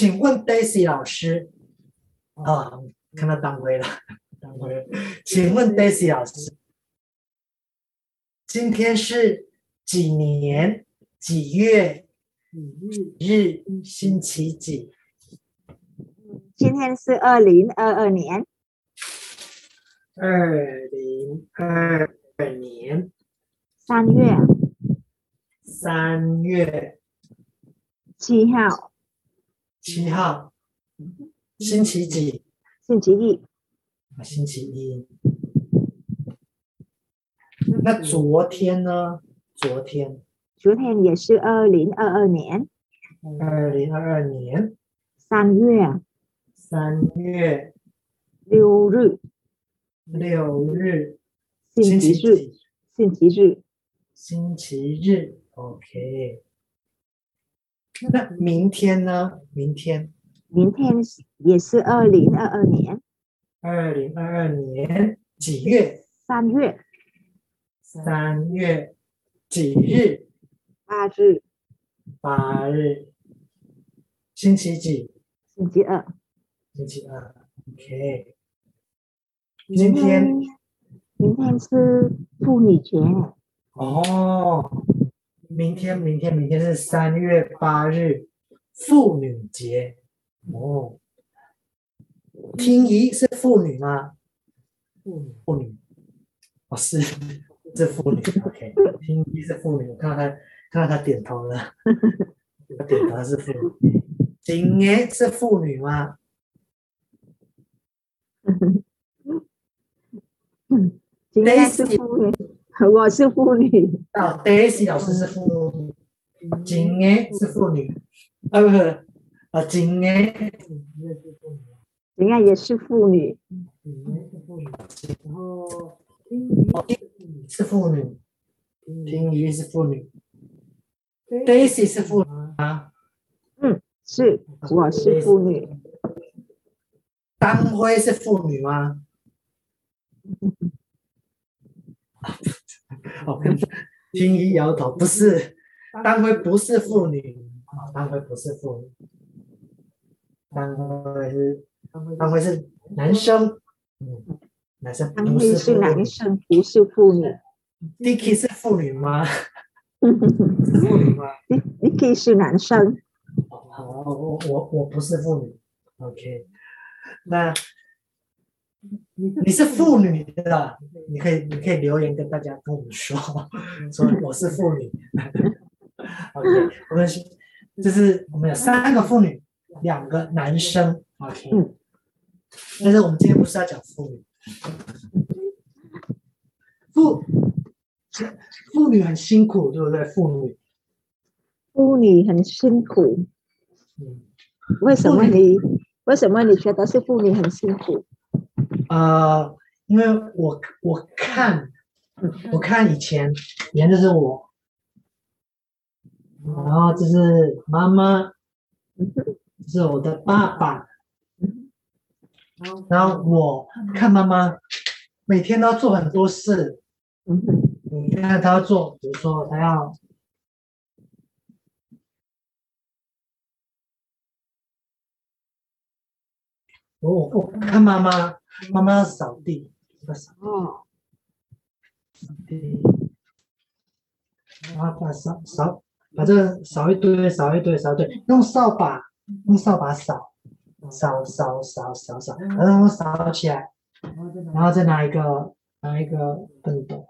请问 Daisy 老师啊，看到当归了，当归，请问 Daisy 老师，今天是几年几月几日星期几？今天是二零二二年，二零二二年。三月。三月。七号，七号，星期几？星期一。啊，星期一。那昨天呢？昨天，昨天也是二零二二年，二零二二年三月。三月六日，六日，星期日，星期日，星期日，OK。那明天呢？明天，明天也是二零二二年，二零二二年几月？三月，三月几日？八日，八日，星期几？星期二。星期二，OK。明天，明天是妇女节。哦，明天，明天，明天是三月八日，妇女节。哦，听怡是妇女吗？妇女，妇女。哦，是，是妇女。OK，听怡是妇女，我看到她，看到她点头了。她点头是妇女。今年是妇女吗？今天是妇女，我是妇女。哦，Daisy 老师是妇女，今年是妇女，啊不是，啊今年，今年也是妇女，然后是妇女，听怡是妇女，Daisy 是妇女啊，嗯，是，我是妇女。当辉是妇女吗？哦，听怡摇头，不是，当辉不是妇女，啊，当辉不是妇女，当辉是，当辉是男生，嗯，男生不是是男生，不是妇女。Dicky 是妇女吗？是妇女吗？Dicky 是男生。好，我我我不是妇女，OK。那，你是妇女的，你可以你可以留言跟大家跟我们说，说我是妇女。OK，我们是，就是我们有三个妇女，两个男生。OK，但是我们今天不是要讲妇女，妇妇女很辛苦，对不对？妇女，妇女很辛苦。嗯，为什么你？为什么你觉得是妇女很辛苦？呃，因为我我看，我看以前，以前就是我，然后这是妈妈，这是我的爸爸，然后我看妈妈每天都要做很多事，你看她要做，比如说她要。我我看妈妈，妈妈要扫地，扫哦，扫地，然后把扫扫，把这扫一堆，扫一堆，扫一堆，用扫把，用扫把扫，扫扫扫扫扫，然后扫起来，然后再拿一个拿一个畚斗，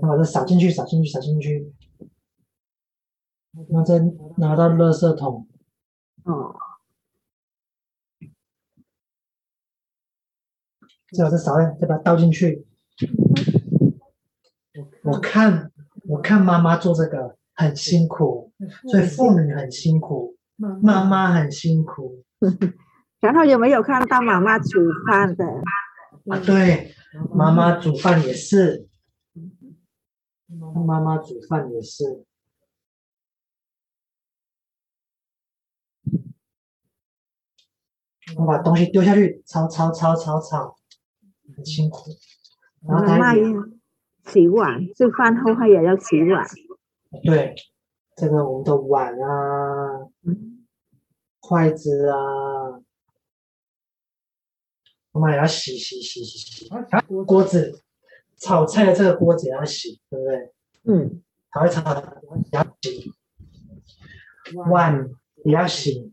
然后再扫进去，扫进去，扫进去，然后再拿到垃圾桶。哦，最后再扫，再把它倒进去。我看，我看妈妈做这个很辛苦，所以妇女很辛苦，妈妈。很辛苦。然后有没有看到妈妈煮饭的？啊，对，妈妈煮饭也是，妈妈煮饭也是。我把东西丢下去，炒炒炒炒炒，很辛苦。然后他也洗碗，吃饭后他也要洗碗。对，这个我们的碗啊，嗯，筷子啊，我们也要洗洗洗洗洗。锅子。炒菜的这个锅子也要洗，对不对？嗯，炒一炒也要洗，碗也要洗，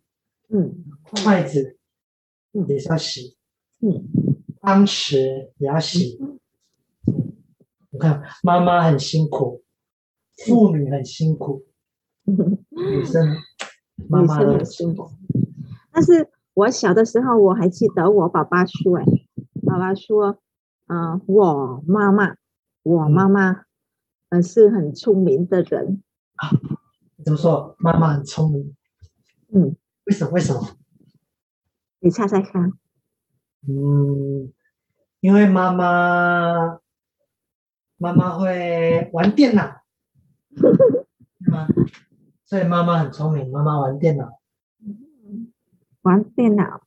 嗯，筷子也是要洗，嗯，汤匙也要洗。你看，妈妈很辛苦，妇女很辛苦，女生，妈妈很辛苦。但是我小的时候，我还记得我爸爸说：“哎，爸爸说，嗯、呃，我妈妈，我妈妈，嗯，是很聪明的人。啊”怎么说？妈妈很聪明？嗯，为什么？为什么？你猜猜看。嗯，因为妈妈。妈妈会玩电脑，是吗？所以妈妈很聪明。妈妈玩电脑，玩电脑。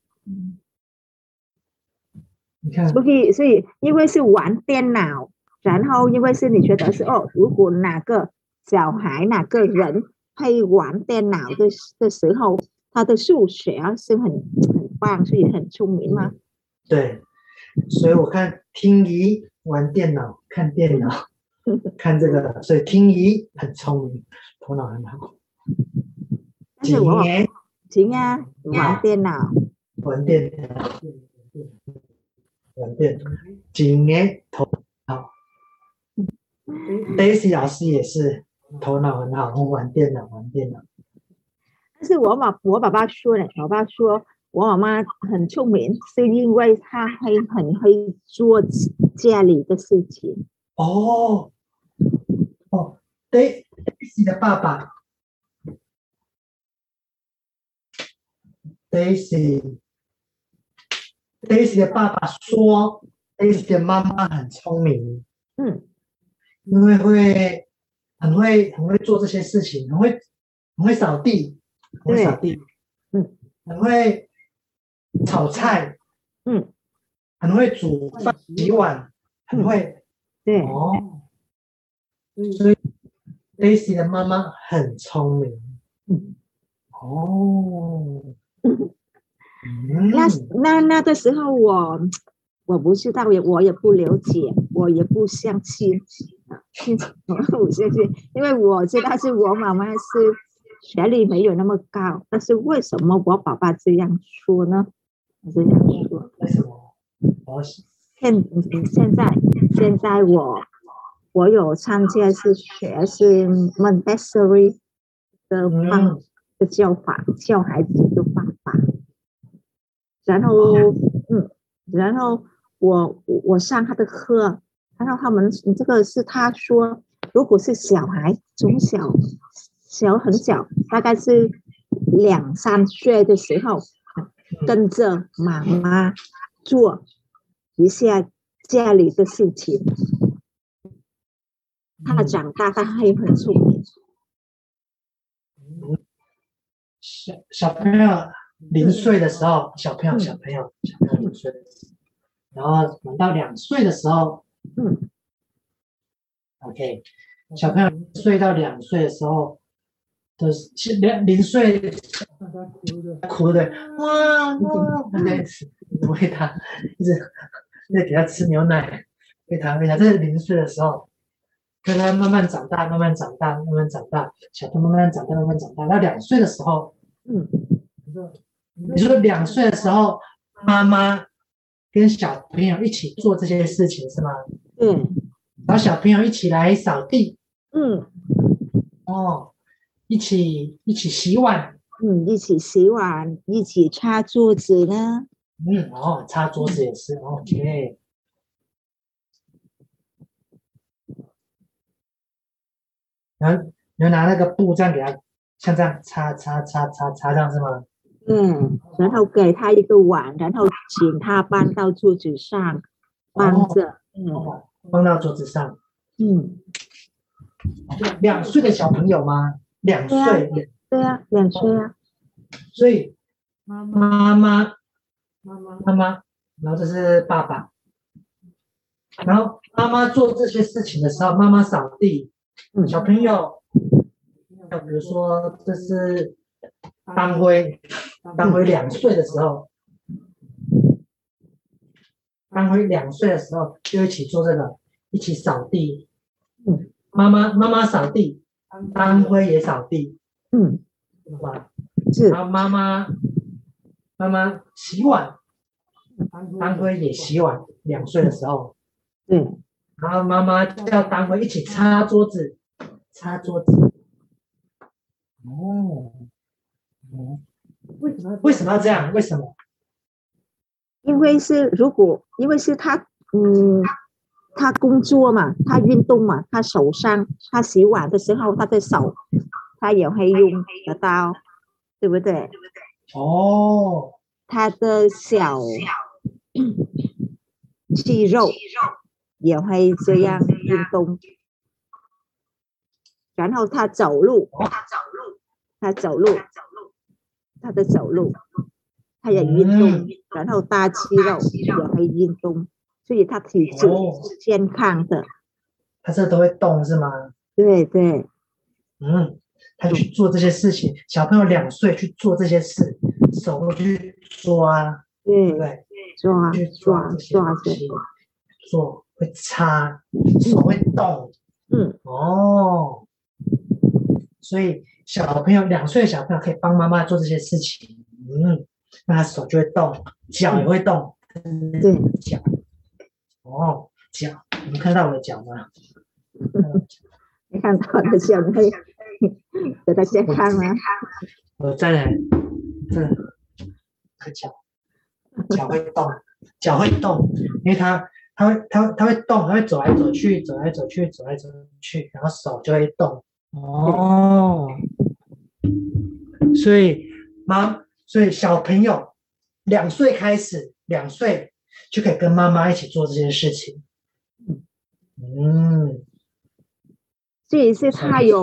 你看，所以所以因为是玩电脑，然后因为是你觉得是哦，如果哪个小孩哪个人会玩电脑的的时候，他的数学是很很棒，所以很聪明吗？对，所以我看听怡。玩电脑、看电脑、看这个，所以听怡很聪明，头脑很好。景言，景啊，玩电脑，玩电脑，玩电脑，几年头好。Daisy 老师也是头脑很好，玩电脑，玩电脑。但是我爸，我爸爸说呢，我爸爸说。我妈妈很聪明，是因为她会很会做家里的事情。哦哦，Daisy 的爸爸，Daisy，Daisy 的爸爸说，Daisy 的妈妈很聪明。嗯，因为会很会很会做这些事情，很会很会扫地，很会扫地，嗯，很会。炒菜，嗯，很会煮饭、洗碗，很会，对。哦，所以 Daisy 的妈妈很聪明，嗯，哦，那那那个时候我我不知道，也我也不了解，我也不相信，我不相信，因为我知道是我妈妈是学历没有那么高，但是为什么我爸爸这样说呢？这样说，为什么？我现现在现在我我有参加是学是 Montessori 的方的教法，教孩子的方法。然后嗯，然后我我上他的课，然后他们这个是他说，如果是小孩从小小很小，大概是两三岁的时候。跟着妈妈做一下家里的事情，他长大他会很聪明。小小朋友零岁的时候，小朋友小朋友小朋友零岁的时候，然后等到两岁的时候，嗯，OK，小朋友零岁到两岁的时候。都是零零岁，哭的，哭的，哇哇，在吃，喂他，一直在给他吃牛奶，喂他喂他。这是零岁的时候，跟他慢慢长大，慢慢长大，慢慢长大，小朋友慢慢长大，慢慢长大。到两岁的时候，嗯，你说两岁的时候，妈妈跟小朋友一起做这些事情是吗？嗯，然后小朋友一起来扫地，嗯，哦。一起一起洗碗，嗯，一起洗碗，一起擦桌子呢。嗯，哦，擦桌子也是，嗯，OK。然后你要拿那个布这样给他，像这样擦擦擦擦擦这样是吗？嗯，然后给他一个碗，然后请他搬到桌子上，搬着，哦，嗯，搬到桌子上。嗯，两岁的小朋友吗？两岁，对呀、啊，两岁啊。所以妈妈。妈妈。妈妈，然后这是爸爸，然后妈妈做这些事情的时候，妈妈扫地，小朋友。比如说这是当辉，当辉。两岁的时候，当辉两岁的时候就一起做这个，一起扫地。嗯，妈妈妈妈扫地，当辉也扫地。嗯？是。然后妈妈妈妈洗碗，当归也洗碗。两岁的时候，嗯。然后妈妈叫当归一起擦桌子，擦桌子。哦，哦，为什么为什么要这样？为什么？因为是如果因为是他，嗯，他工作嘛，他运动嘛，他手上他洗碗的时候，他的手他也会用的刀，对不对？哦，他的小 肌肉也会这样运动，然后他走路，他走路。他走路，他的走路，他也运动，嗯、然后大肌肉也会运动，所以他体质是健康的。他这都会动是吗？对对，嗯，他去做这些事情。小朋友两岁去做这些事，手去抓，对不对？抓去抓这些东西，做会擦，手会动。嗯，哦，所以。小朋友两岁的小朋友可以帮妈妈做这些事情，嗯，那他手就会动，脚也会动，对，脚，哦，脚，你们看到我的脚吗？没看到我的脚，你可以给他先看吗？我再来，这个脚，脚会动，脚会动，因为它它会他他会动，它会走来走去，走来走去，走来走去，然后手就会动。哦，所以妈，所以小朋友两岁开始，两岁就可以跟妈妈一起做这件事情。嗯，这也是他有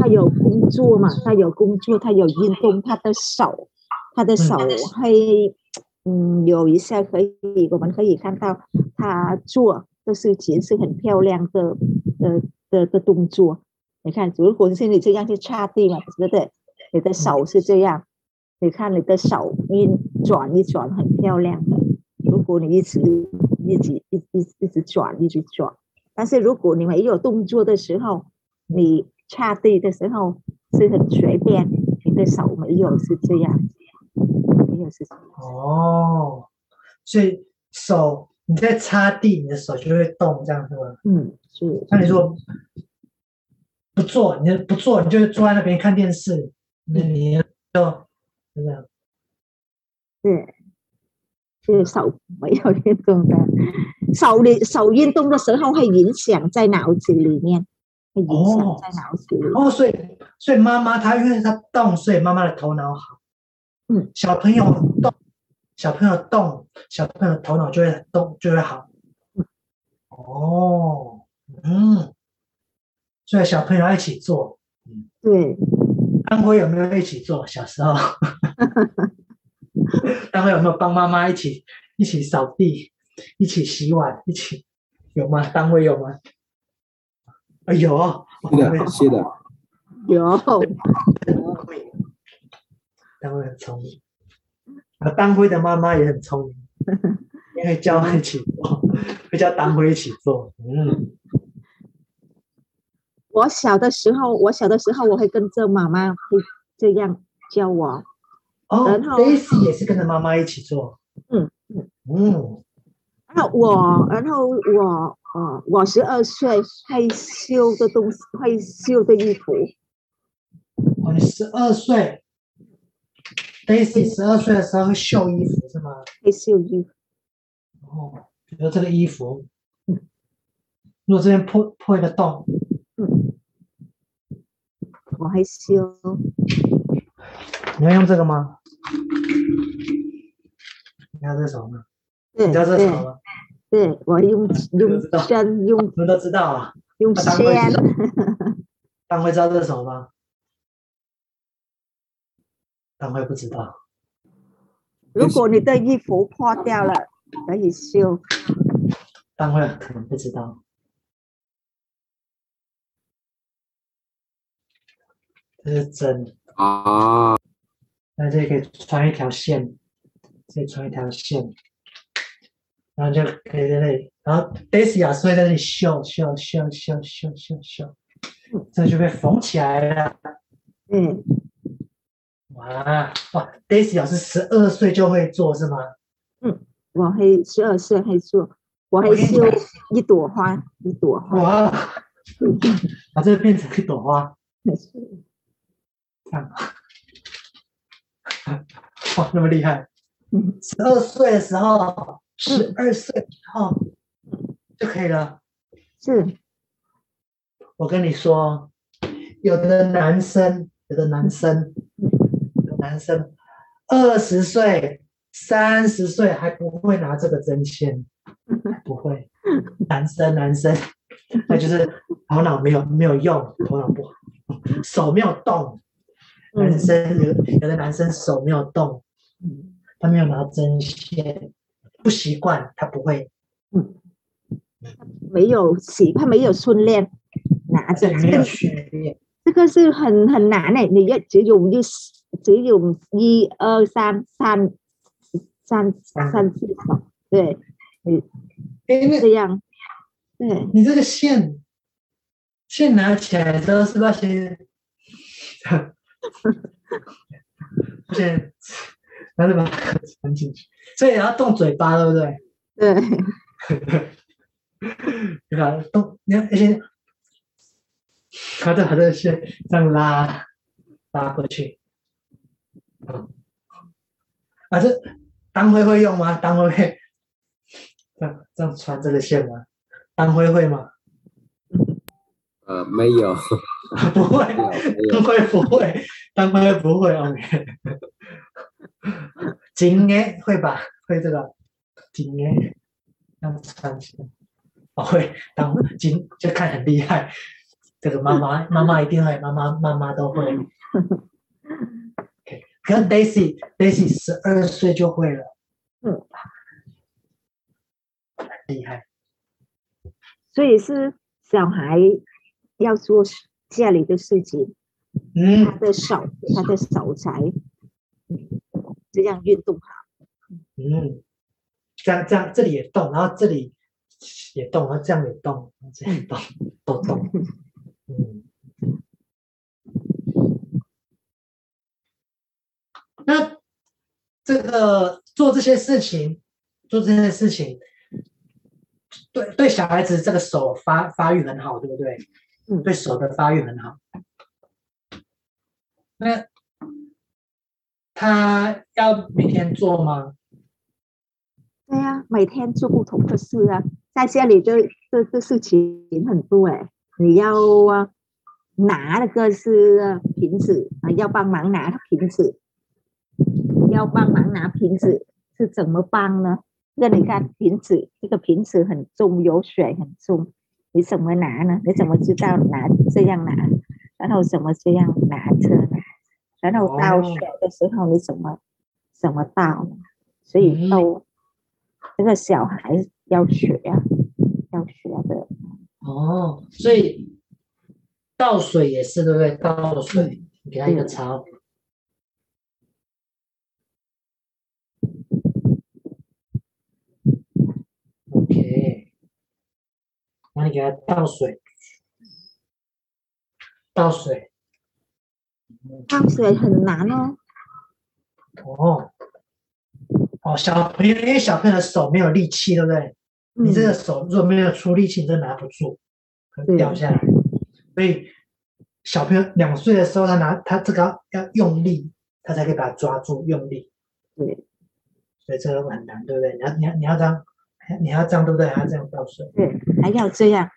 他有工作嘛，他有工作，他有运动，他的手，他的手会，嗯，有一些可以，我们可以看到他做的事情是很漂亮的的的的动作。你看，如果是你这样去擦地嘛，对不对？你的手是这样，你看你的手运转一转，很漂亮的。如果你一直一直一一一直转，一直转，但是如果你没有动作的时候，你插地的时候是很随便，你的手没有是这样，没有是这样。哦，所以手你在插地，你的手就会动，这样是吗？嗯，是。那你说。不做，你就不做，你就坐在那边看电视，那你就就这样。对，是手没有运动的，手里手运动的时候会影响在脑子里面，会影响在脑子里。哦，所以所以妈妈她因为她动，所以妈妈的头脑好。嗯，小朋友动，小朋友动，小朋友头脑就会动，就会好。哦，嗯。所以小朋友要一起做，嗯，对。安徽有没有一起做？小时候，当辉有没有帮妈妈一起一起扫地、一起洗碗、一起有吗？单位有吗？啊，有，是的，是的，有。单位很聪明，啊，当辉的妈妈也很聪明，因为教他一起做，会叫当辉一起做，嗯。我小的时候，我小的时候，我会跟着妈妈会这样教我。哦，然后 Daisy 也是跟着妈妈一起做。嗯嗯嗯。然后我，然后我，呃，我十二岁会绣的东西，会绣的衣服。哦，你十二岁，Daisy 十二岁的时候会绣衣服是吗？会绣衣服。哦，比如这个衣服，如果这边破破一个洞。我还绣，你要用这个吗？你要这什么？对，你知道这是什么吗？对，我用用针用，你们都知道啊。用线。当辉知道这是什么吗？当辉不知道。如果你的衣服破掉了，可以修。当辉可能不知道。这是针啊。那这里可以穿一条线，可以穿一条线，然后就可以在那里，然后 Daisy 老师会在那里绣绣绣绣绣绣绣，这就被缝起来了。嗯，哇哇，Daisy 老师十二岁就会做是吗？嗯，我会十二岁会做，我会绣一朵花，一朵花。哇，把这个变成一朵花。这样。哇，那么厉害！十二岁的时候，十二岁以后就可以了。是，我跟你说，有的男生，有的男生，有的男生，二十岁、三十岁还不会拿这个针线，不会。男生，男生，那就是头脑没有没有用，头脑不好，手没有动。男生有有的男生手没有动，他没有拿针线，不习惯，他不会，嗯，没有习，他没有训练，拿着没有训练，这个是很很难的，你要只有就只有一二三三三三四手，对，嗯，这样，对，你这个线线拿起来之后是不是要先？而且，然后把它穿进去，所以也要动嘴巴，对不对？对。对吧？动，你看，先，好的，好的，先这样拉，拉过去。嗯。啊，这当辉会用吗？当辉会这样这样穿这个线吗？当辉会吗？呃，没有。不会，当辉不会，当辉不会，OK。今年会吧？会这个，今年要穿起来，哦会，当今就看很厉害。这个妈妈 妈妈一定会，妈妈妈妈都会。可是 Daisy Daisy 十二岁就会了，嗯，厉害。所以是小孩要做。家里的事情，嗯，他的手，他的手才这样运动好，嗯，这样这样这里也动，然后这里也动，然后这样也动，这样也动，都动，嗯。那这个做这些事情，做这些事情，对对，小孩子这个手发发育很好，对不对？嗯，对手的发育很好。那他要每天做吗？对呀、每天做不同的事啊。在家里就这这事情很多哎，你要啊拿那个是瓶子啊，要帮忙拿瓶子，要帮忙拿瓶子是怎么帮呢？那你看瓶子，这个瓶子很重，有水很重。你怎么拿呢？你怎么知道拿这样拿？然后怎么这样？然后倒水的时候你怎么怎么倒？所以都这个小孩要学啊，要学的。哦，所以倒水也是对不对？倒水，你给他一个槽。OK。那你给他倒水，倒水，倒水很难哦。哦，哦，小朋友，因为小朋友的手没有力气，对不对？嗯、你这个手如果没有出力气，你就拿不住，会掉下来。所以小朋友两岁的时候，他拿他这个要用力，他才可以把它抓住，用力。对，所以这个很难，对不对？你要你要你要这样。你要这样对不对？还要这样倒水？对，还要这样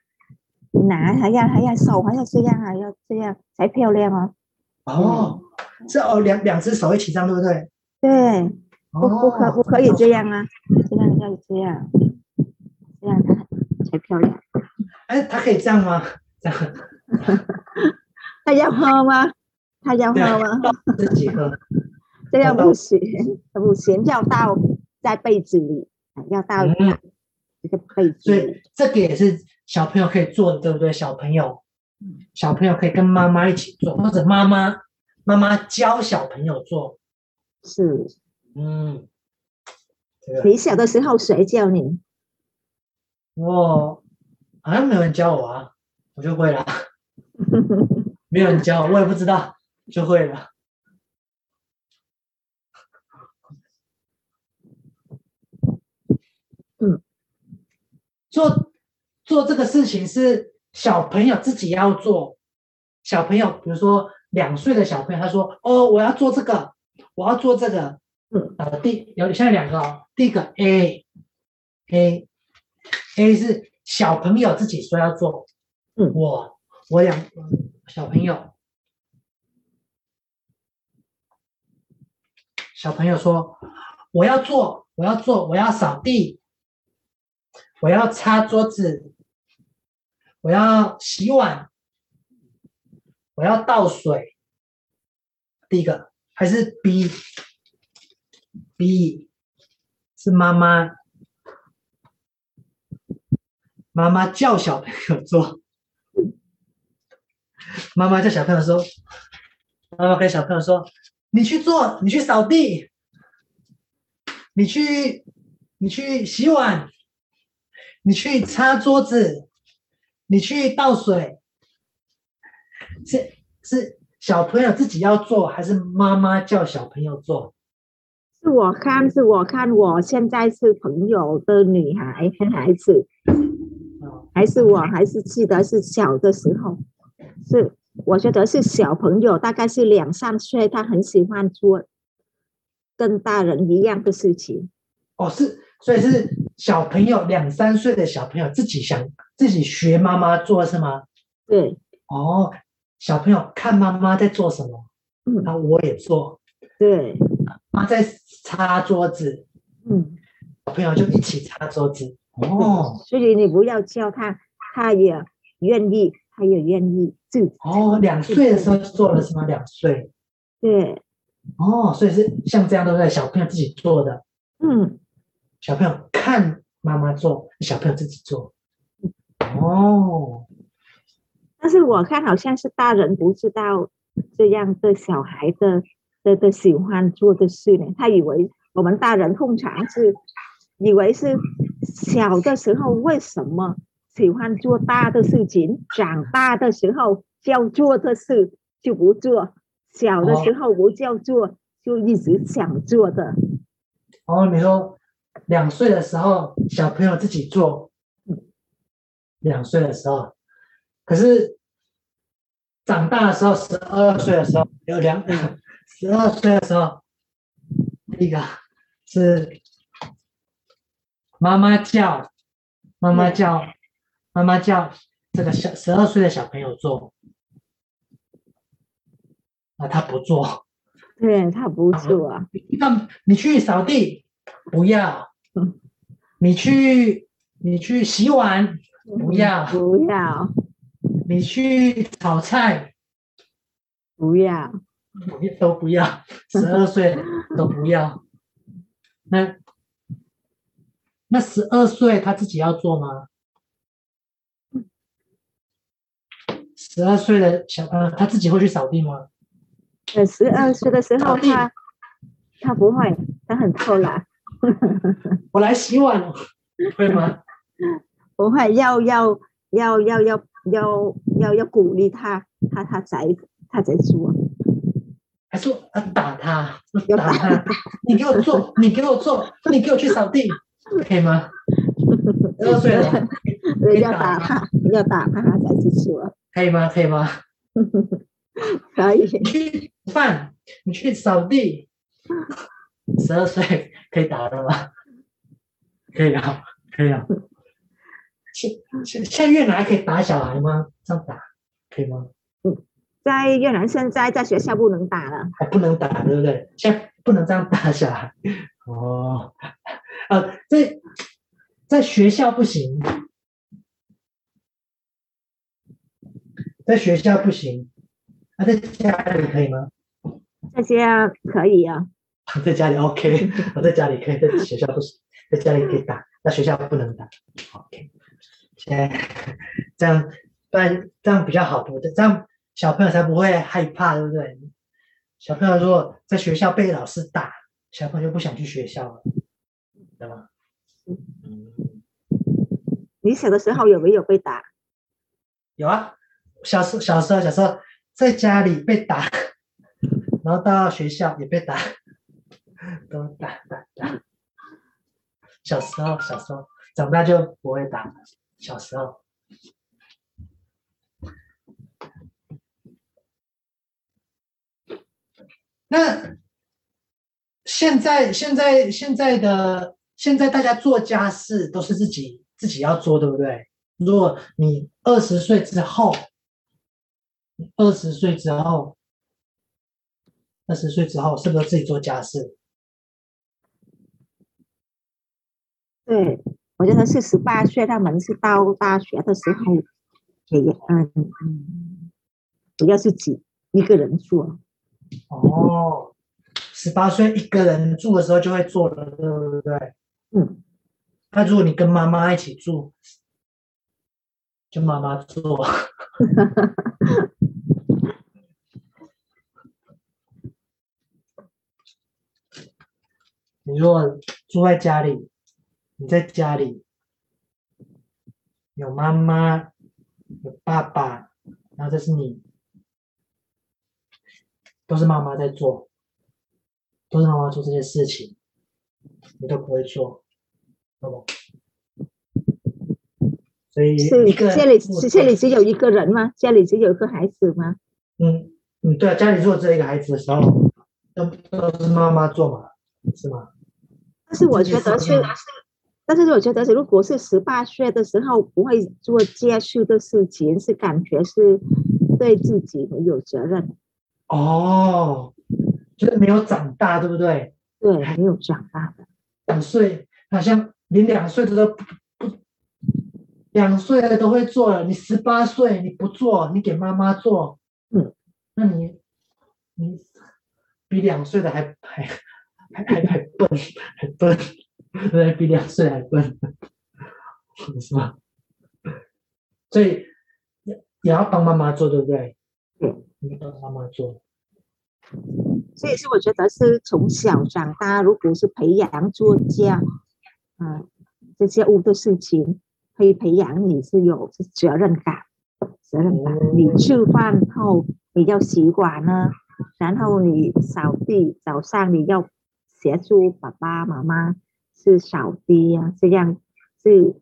拿，还要还要手，还要这样，还要这样才漂亮哦。哦，这哦，两两只手一起这样，对不对？对，不不可不可以这样啊？这样这样这样，这样它才漂亮。哎，他可以这样吗？这样？他要喝吗？他要喝吗？自己喝。这样不行，不行，要倒在被子里。要倒一个被子，所以这个也是小朋友可以做的，对不对？小朋友小朋友可以跟妈妈一起做，或者妈妈妈妈教小朋友做。是，嗯，你小的时候谁教你？我好像没有人教我啊，我就会了。没有人教我，我也不知道，就会了。嗯，做做这个事情是小朋友自己要做。小朋友，比如说两岁的小朋友，他说：“哦，我要做这个，我要做这个。”嗯，呃，第有现在两个哦，第一个 A，A，A A 是小朋友自己说要做。嗯，我我两小朋友，小朋友说：“我要做，我要做，我要扫地。”我要擦桌子，我要洗碗，我要倒水。第一个还是 B，B 是妈妈，妈妈叫小朋友做，妈妈叫小朋友说，妈妈跟小朋友说：“你去做，你去扫地，你去，你去洗碗。”你去擦桌子，你去倒水，是是小朋友自己要做，还是妈妈叫小朋友做？是我看，是我看，我现在是朋友的女孩和孩子，还是我还是记得是小的时候，是我觉得是小朋友，大概是两三岁，他很喜欢做跟大人一样的事情。哦，是。所以是小朋友两三岁的小朋友自己想自己学妈妈做是吗？对。哦，小朋友看妈妈在做什么，嗯，那我也做。对。妈在擦桌子，嗯，小朋友就一起擦桌子。哦。所以你不要叫他，他也愿意，他也愿意自己。哦，两岁的时候做了是吗？两岁。对。哦，所以是像这样都是小朋友自己做的。嗯。小朋友看妈妈做，小朋友自己做。哦，但是我看好像是大人不知道这样的小孩的的的喜欢做的事呢。他以为我们大人通常是以为是小的时候为什么喜欢做大的事情，长大的时候要做的事就不做，小的时候不叫做就一直想做的。哦，你说。两岁的时候，小朋友自己做。两岁的时候，可是长大的时候，十二岁的时候有两，十二岁的时候，第一个是妈妈叫，妈妈叫，妈妈叫这个小十二岁的小朋友做，啊，他不做，对，他不做啊，那你去扫地。不要，你去，你去洗碗，不要，不要，你去炒菜，不要，都不要，十二岁都不要。那那十二岁他自己要做吗？十二岁的小呃，他自己会去扫地吗？呃，十二岁的时候他他不会，他很偷懒。我来洗碗，会吗？不会，要要要要要要要要鼓励他，他他才他才做。还说啊，打他，打他！你给我做，你给我做，你给我去扫地，可以吗？十二岁了，要打他，要打他，他才去做。可以吗？可以吗？可以。你去煮饭，你去扫地。十二岁可以打了吗？可以啊，可以啊。现现现在越南还可以打小孩吗？这样打可以吗？嗯，在越南现在在学校不能打了，还不能打，对不对？现在不能这样打小孩。哦，呃，在在学校不行，在学校不行，那、啊、在家里可以吗？在家可以啊。在家里 OK，我 在家里可以，在学校不行，在家里可以打，在学校不能打。OK，现在这样不然这样比较好，对不对？这样小朋友才不会害怕，对不对？小朋友如果在学校被老师打，小朋友就不想去学校了，对吗？嗯。你小的时候有没有被打？有啊，小时小时候小时候在家里被打，然后到学校也被打，都打打打。小时候小时候，长大就不会打了。小时候，那现在现在现在的现在大家做家事都是自己。自己要做，对不对？如果你二十岁之后，二十岁之后，二十岁之后，是不是自己做家事？对，我觉得是十八岁，他们是到大学的时候，也嗯嗯，不要是己一个人住。哦，十八岁一个人住的时候就会做了，对不对？嗯。那如果你跟妈妈一起住，就妈妈做。你如果住在家里，你在家里有妈妈，有爸爸，然后这是你，都是妈妈在做，都是妈妈做这些事情，你都不会做。哦，所以是家里是家里只有一个人吗？家里只有一个孩子吗？嗯嗯，对啊，家里只有这一个孩子的时候，都都是妈妈做嘛，是吗？但是我觉得是，但是我觉得，如果是十八岁的时候不会做家事的事情，是感觉是对自己没有责任。哦，就是没有长大，对不对？对，没有长大的两岁，好像。你两岁的都不不，两岁的都会做了。你十八岁你不做，你给妈妈做，嗯，那你你比两岁的还还还还还笨还笨，对，比两岁还笨，是吧？所以也也要帮妈妈做，对不对？嗯，你帮妈妈做。所以是我觉得是从小长大，如果是培养做家。嗯，这些屋的事情可以培养你是有责任感，责任感。你吃饭后你要洗碗呢，然后你扫地，早上你要协助爸爸妈妈是扫地呀，这样是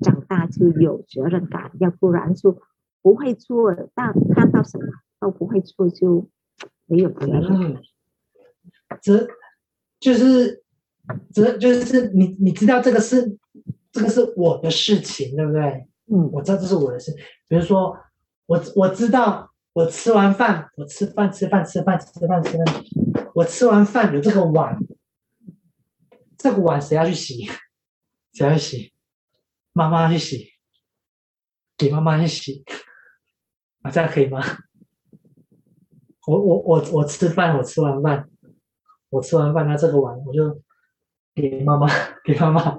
长大就有责任感。要不然就不会做，但看到什么都不会做，就没有责任。责就是。责就是你，你知道这个是这个是我的事情，对不对？嗯，我知道这是我的事。比如说，我我知道我吃完饭，我吃饭吃饭吃饭吃饭吃饭，我吃完饭有这个碗，这个碗谁要去洗？谁要去洗？妈妈去洗，给妈妈去洗，啊，这样可以吗？我我我我吃饭，我吃完饭，我吃完饭，那这个碗我就。给妈妈，给妈妈，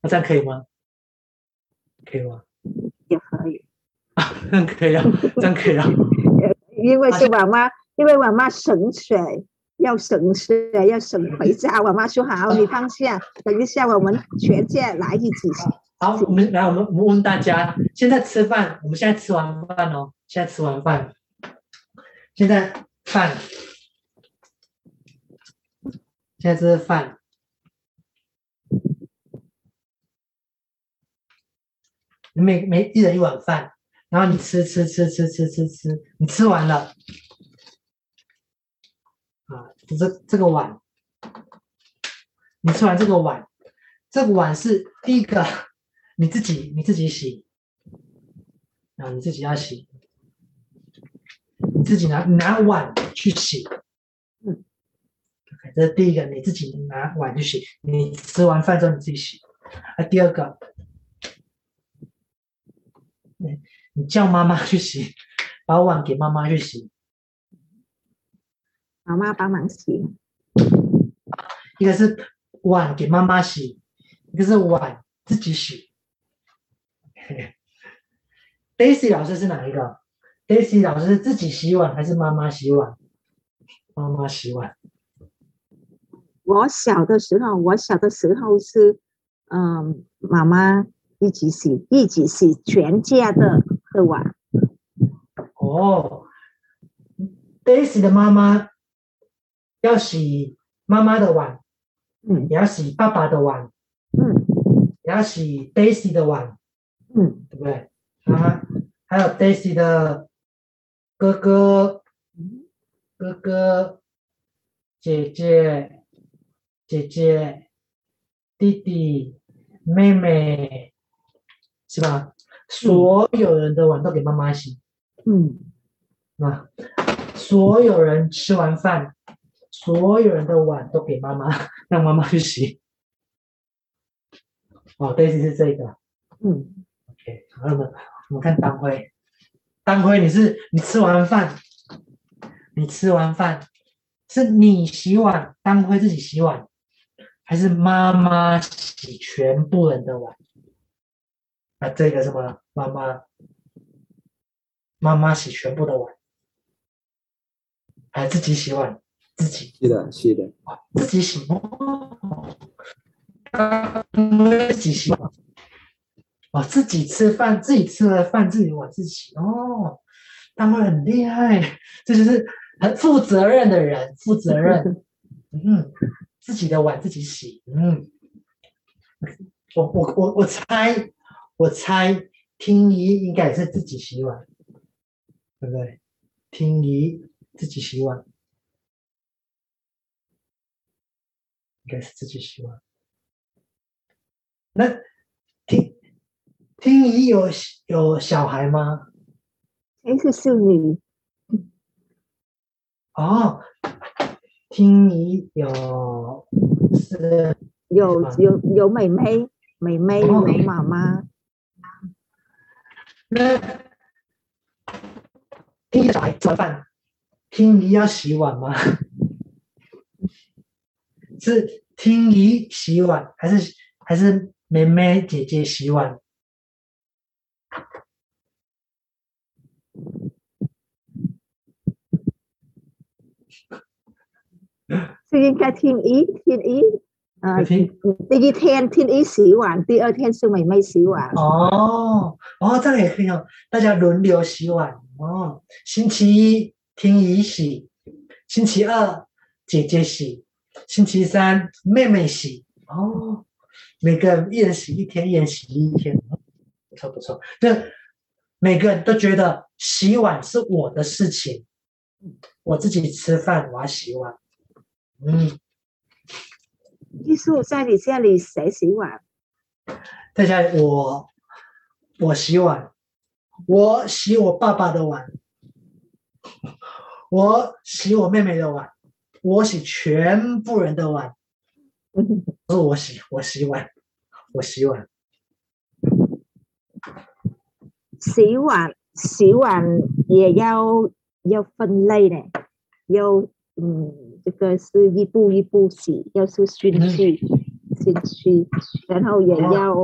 那这样可以吗？可以吗？也可以。啊，这 样可以啊，这样可以啊。因为是妈妈，因为妈妈省水，要省水，要省回家。我妈说好，你放下，等一下我们全家来一起吃。好，我们来，我们我问大家，现在吃饭，我们现在吃完饭哦，现在吃完饭，现在饭，现在这是饭。你每每一人一碗饭，然后你吃吃吃吃吃吃吃，你吃完了，这这个碗，你吃完这个碗，这个碗是第一个，你自己你自己洗，啊，你自己要洗，你自己拿拿碗去洗，嗯，OK，这是第一个，你自己拿碗去洗，你吃完饭之后你自己洗，啊，第二个。你叫妈妈去洗，把碗给妈妈去洗。妈妈帮忙洗。一个是碗给妈妈洗，一个是碗自己洗。Daisy 老师是哪一个？Daisy 老师是自己洗碗还是妈妈洗碗？妈妈洗碗。我小的时候，我小的时候是，嗯，妈妈一起洗，一起洗全家的的碗。哦，Daisy 的妈妈要洗妈妈的碗，嗯，也要洗爸爸的碗，嗯，也要洗 Daisy 的碗，嗯，对不对？啊，还有 Daisy 的哥哥、哥哥、姐姐。姐姐、弟弟、妹妹，是吧？所有人的碗都给妈妈洗。嗯，啊，所有人吃完饭，所有人的碗都给妈妈，让妈妈去洗。哦，Daisy 是这个。嗯，OK，好，那么我们看当辉，当辉你是你吃完饭，你吃完饭是你洗碗，当辉自己洗碗。还是妈妈洗全部人的碗？啊，这个什么？妈妈，妈妈洗全部的碗，还自己洗碗？自己？是的，是的。自己洗哦，自己洗。哦，自己吃饭，自己吃了饭，自己我自己。哦，他们很厉害，这就是很负责任的人，负责任。嗯。自己的碗自己洗，嗯，我我我我猜，我猜听怡应该是自己洗碗，对不对？听怡自己洗碗，应该是自己洗碗。那听听怡有有小孩吗？诶，是少女。哦。听怡有是有有有妹妹，妹妹有妈妈。那听怡小孩吃完饭，听怡要洗碗吗？是听姨洗碗，还是还是妹妹姐姐洗碗？是应该听姨听怡，呃，第一天听怡洗碗，第二天是妹妹洗碗。哦哦，这样也可以哦，大家轮流洗碗哦。星期一听姨洗，星期二姐姐洗，星期三妹妹洗。哦，每个人一人洗一天，一人洗一天，不错不错。就每个人都觉得洗碗是我的事情，我自己吃饭我要洗碗。嗯，艺术在你家里谁洗碗？在家里我我洗碗，我洗我爸爸的碗，我洗我妹妹的碗，我洗全部人的碗，都是我洗，我洗碗，我洗碗。洗碗洗碗也要要分类的，要嗯。这个是一步一步洗，要是顺序，顺序，然后也要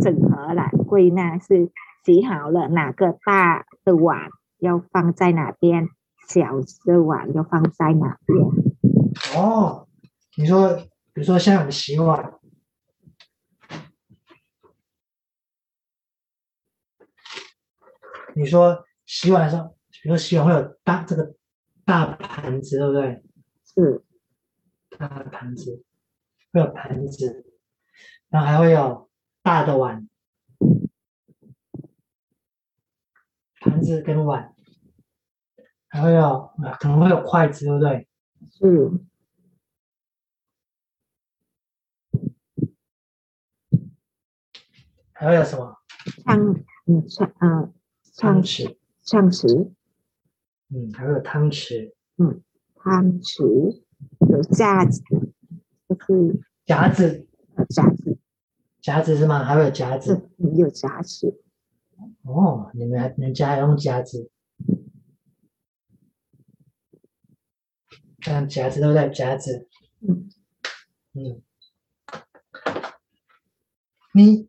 整合了归纳，是洗好了哪个大的碗要放在哪边，小的碗要放在哪边。哦，你说，比如说像我们洗碗，你说洗碗的时候，比如说洗碗会有大这个大盘子，对不对？是，大盘子会有盘子，然后还会有大的碗，盘子跟碗，还会有可能会有筷子，对不对？是，还会有什么？汤，嗯，汤，嗯，汤匙，汤匙，嗯，还会有汤匙，嗯。汤匙有夹子，就是夹子，夹子，夹子是吗？还会有夹子，有夹子。哦，你们你们家还用夹子？这样夹子对不对？夹子，嗯嗯。你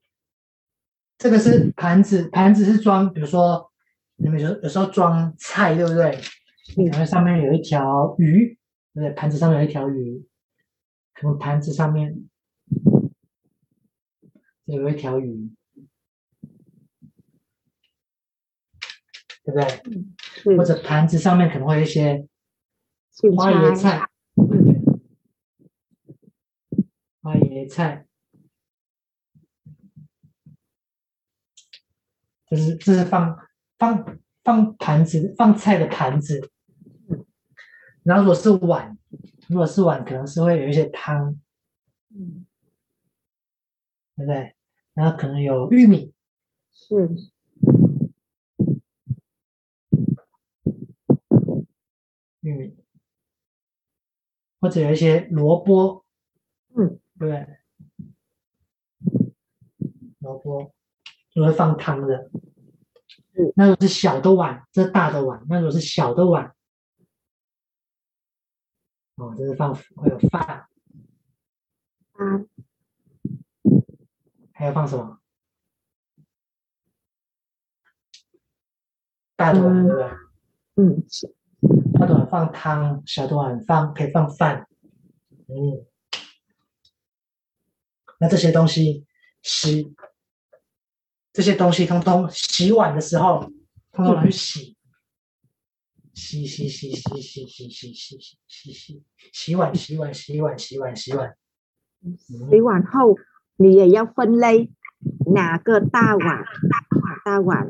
这个是盘子，盘子是装，比如说你们有有时候装菜，对不对？然后上面有一条鱼，对不对？盘子上面有一条鱼，可能盘子上面有一条鱼，对不对？是或者盘子上面可能会有一些花椰菜，花椰菜，这是这是放放放盘子放菜的盘子。然后如果是碗，如果是碗，可能是会有一些汤，嗯，对不对？然后可能有玉米，是。玉米，或者有一些萝卜，嗯，对不对？萝卜就会放汤的，嗯那如果是小的碗，这是大的碗，那如果是小的碗。哦，这是放会有饭，啊，还要放什么？大的碗、嗯对不对？嗯，是大碗放汤，小的碗放可以放饭。嗯，那这些东西洗，这些东西通通洗碗的时候，通通拿去洗。洗洗洗洗洗洗洗洗洗洗洗碗洗碗洗碗洗碗洗碗，洗碗后你也要分类，哪个大碗大碗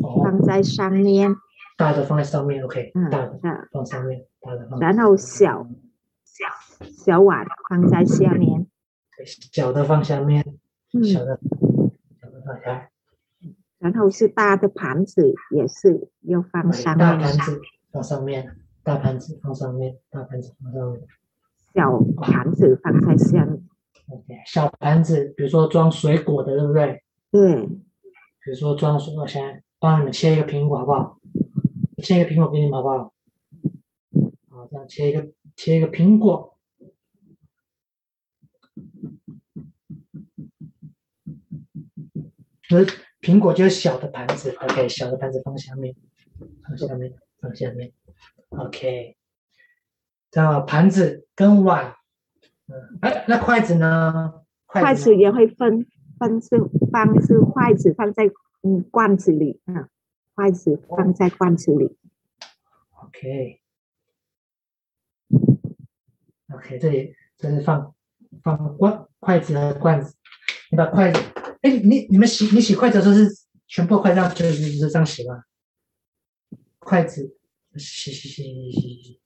放在上面，大的放在上面，OK，嗯，大的放上面，大的放，然后小小小碗放在下面，小的放下面，嗯，小的小的放下，然后是大的盘子也是要放上面，大盘子。放上面，大盘子放上面，大盘子放上面，小盘子放在下面。OK，小盘子，比如说装水果的，对不对？对。比如说装水果，现在帮你们切一个苹果，好不好？切一个苹果给你们，好不好？好，这样切一个，切一个苹果。就是苹果就是小的盘子，OK，小的盘子放下面，放下面。放下面，OK。这样盘子跟碗，嗯，哎，那筷子呢？筷子，筷子也会分分是放是筷子放在嗯罐子里啊，筷子放在罐子里。OK。OK，这里这是放放罐筷子和罐子。你把筷子，哎，你你们洗你洗筷子的时候是全部筷子上就是就是这样洗吗？筷子洗洗洗洗洗，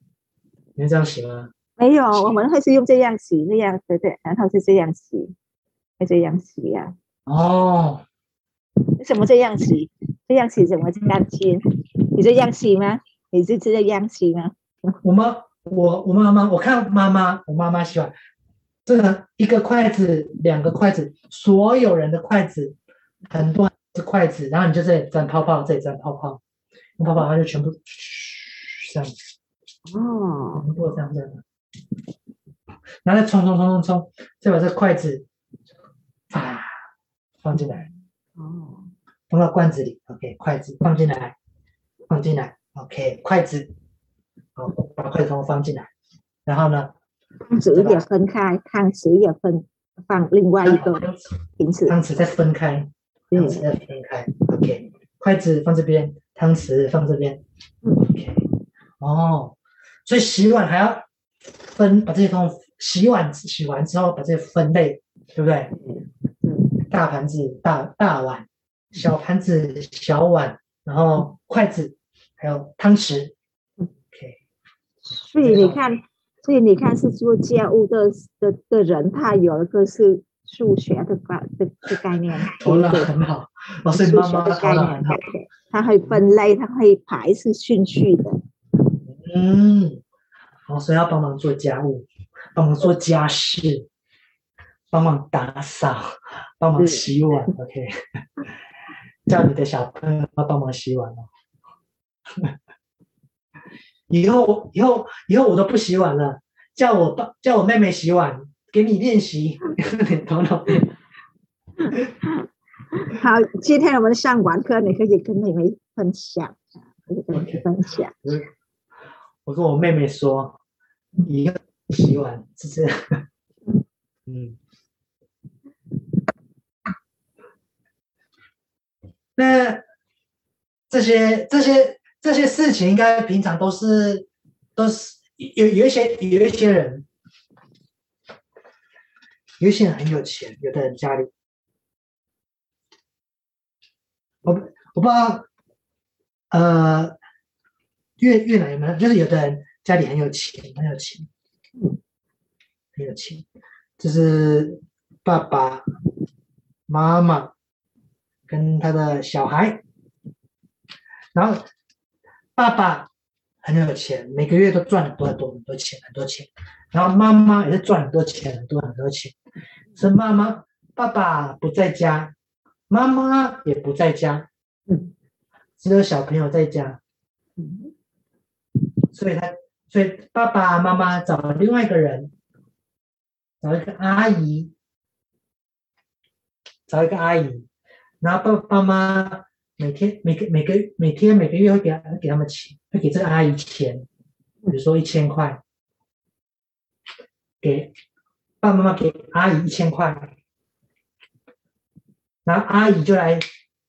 你们这样洗吗？没有，我们会是用这样洗，那样对对，然后是这样洗，会这样洗呀、啊。哦，为什么这样洗？这样洗怎么干净？你这样洗吗？你是这样洗吗？我妈，我我妈妈，我看妈妈，我妈妈洗碗，这个一个筷子，两个筷子，所有人的筷子，很多是筷子，然后你就这里沾泡泡，这里沾泡泡。泡泡，它就全部嘘这样哦，全部这样这样，然后再冲冲冲冲冲，再把这筷子啊放进来，哦，放到罐子里，OK，筷子放进来，放进来，OK，筷子，好，把筷子通放进来，然后呢，汤匙也分开，汤匙也分放另外一个瓶子，汤匙再分开，汤匙再分开，OK，筷子放这边。汤匙放这边，OK，哦，所以洗碗还要分，把这些东西洗碗洗完之后把这些分类，对不对？大盘子大大碗，小盘子小碗，然后筷子还有汤匙，OK。所以你看，所以你看是做家务的的的人，他有一个是数学的概的的概念，头脑很好，老师妈妈头脑很好。它会分类，它会排是顺序的。嗯，好，所以要帮忙做家务，帮忙做家事，帮忙打扫，帮忙洗碗。OK，叫你的小朋友要帮忙洗碗哦。以后，以后，以后我都不洗碗了，叫我爸，叫我妹妹洗碗，给你练习，头脑。好，今天我们上完课，你可以跟妹妹分享，可以跟妹妹分享。我跟我妹妹说，以后洗碗是这样。嗯。那这些这些这些事情，应该平常都是都是有有一些有一些人，有一些人很有钱，有的人家里，我我不知道，呃，越越南有没有？就是有的人家里很有钱，很有钱，很有钱，就是爸爸妈妈。跟他的小孩，然后爸爸很有钱，每个月都赚很多很多很多钱，很多钱。然后妈妈也是赚很多钱，很多很多钱。是妈妈，爸爸不在家，妈妈也不在家，嗯，只有小朋友在家，嗯，所以他，所以爸爸妈妈找了另外一个人，找一个阿姨，找一个阿姨。然后爸爸妈每天每个每个每天每个月会给他给他们钱，会给这个阿姨钱，比如说一千块，给爸爸妈妈给阿姨一千块，然后阿姨就来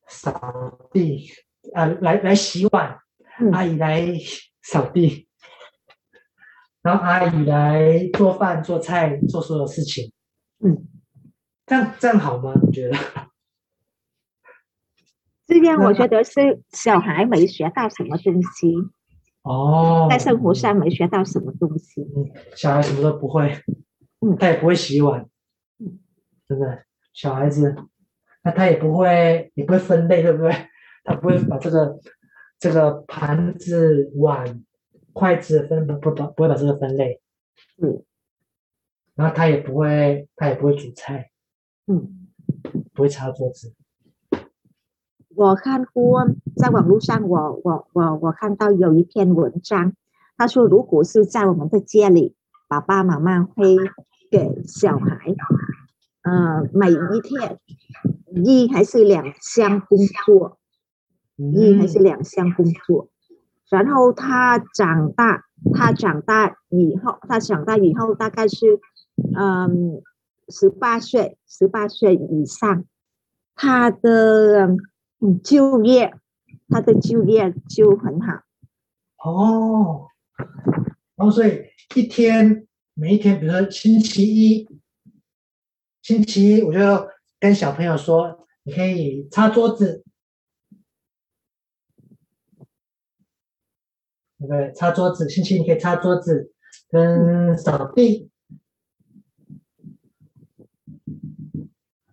扫地啊，来来洗碗，阿姨来扫地，然后阿姨来做饭做菜做所有事情，嗯，这样这样好吗？你觉得？这边我觉得是小孩没学到什么东西哦，在生活上没学到什么东西。嗯，小孩什么都不会，嗯，他也不会洗碗，嗯，对不对？小孩子，那他也不会，也不会分类，对不对？他不会把这个这个盘子、碗、筷子分不不不不会把这个分类，嗯，然后他也不会，他也不会煮菜，嗯，不会擦桌子。我看过在网络上我，我我我看到有一篇文章，他说，如果是在我们的家里，爸爸妈妈会给小孩，呃，每一天一还是两项工作，一还是两项工作，然后他长大，他长大以后，他长大以后大概是，嗯，十八岁，十八岁以上，他的。嗯，就业，他的就业就很好。哦，然后所以一天每一天，比如说星期一，星期一我就跟小朋友说，你可以擦桌子，对不对？擦桌子，星期一可以擦桌子跟扫地，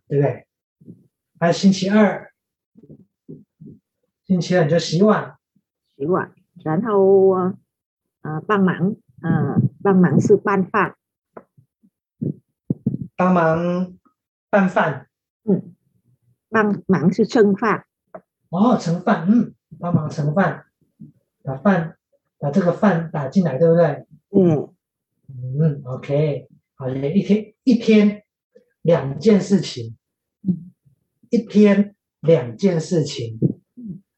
对不对？还有星期二。星期二你就洗碗，洗碗，然后呃帮忙，呃帮忙是拌饭，帮忙拌饭，嗯，帮忙是盛饭，哦盛饭，嗯，帮忙盛饭，把饭把这个饭打进来，对不对？嗯嗯，OK，好嘞，一天一天两件事情，一天两件事情。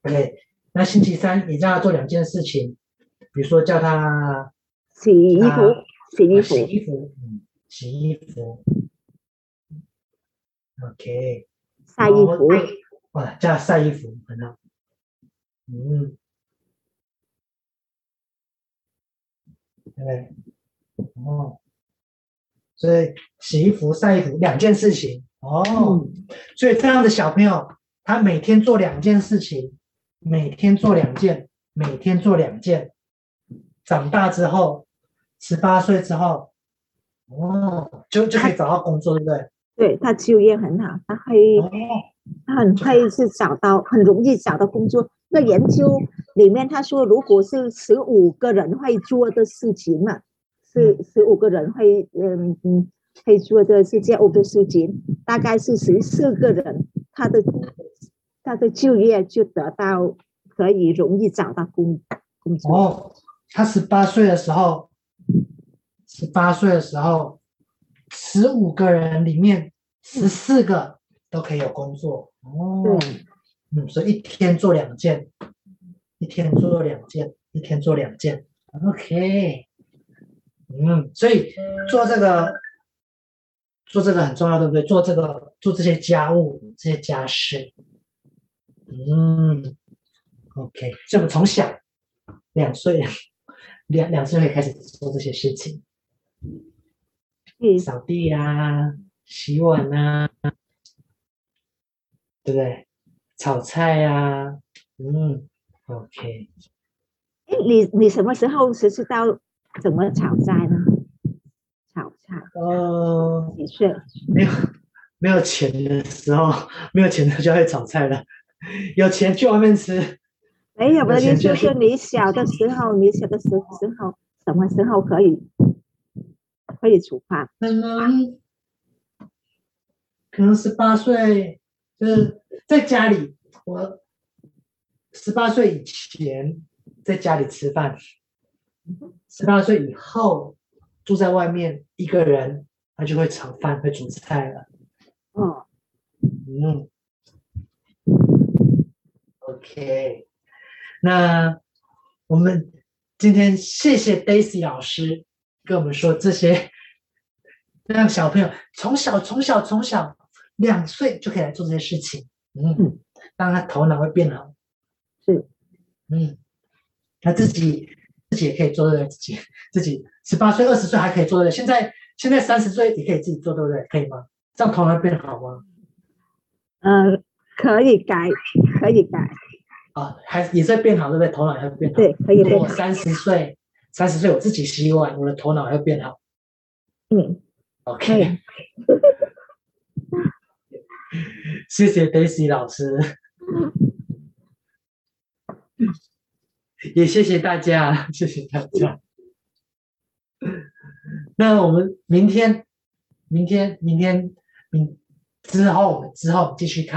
OK，那星期三你叫他做两件事情，比如说叫他洗衣服，洗衣服，洗衣服，嗯，洗衣服。OK，晒衣服，哇，叫他晒衣服，很好。嗯，对，哦，所以洗衣服、晒衣服两件事情哦，嗯，所以这样的小朋友，他每天做两件事情。每天做两件，每天做两件，长大之后，十八岁之后，哦，就就可以找到工作，对不对？对，他就业很好，他可以，哦、他很可以是找到很容易找到工作。那研究里面他说，如果是十五个人会做的事情嘛，是十五个人会嗯嗯会做的是这五个事情，大概是十四个人他的。他的就业就得到可以容易找到工工作。哦，他十八岁的时候，十八岁的时候，十五个人里面十四个都可以有工作。哦，嗯，所以一天做两件，一天做两件，一天做两件。OK，嗯，所以做这个做这个很重要，对不对？做这个做这些家务、这些家事，嗯，OK，所以我们从小两岁 两两岁会开始做这些事情，扫地啊，洗碗啊，对不对？炒菜啊，嗯，OK。哎你你什么时候是知道怎么炒菜呢？炒菜，呃，几岁？没有没有钱的时候，没有钱的就会炒菜了。有钱去外面吃。没有，的意思是你小的时候，你小的时候，什么时候可以可以煮饭？可能可能十八岁，就是在家里，我十八岁以前。在家里吃饭，十八岁以后住在外面一个人，他就会炒饭，会煮菜了。哦，嗯，OK，那我们今天谢谢 Daisy 老师跟我们说这些，让小朋友从小从小从小两岁就可以来做这些事情，嗯，让他头脑会变好。是，嗯。他自己自己也可以做对？自己自己十八岁、二十岁还可以做对？现在现在三十岁也可以自己做对不对？可以吗？这样头脑变好吗？呃，可以改，可以改。啊，还也在变好，对不对？头脑也会变好。对，可以变好。我三十岁，三十岁我自己洗碗，我的头脑还会变好。嗯，OK。谢谢 Daisy 老师。也谢谢大家，谢谢大家。那我们明天，明天，明天，明之后，之后继续看。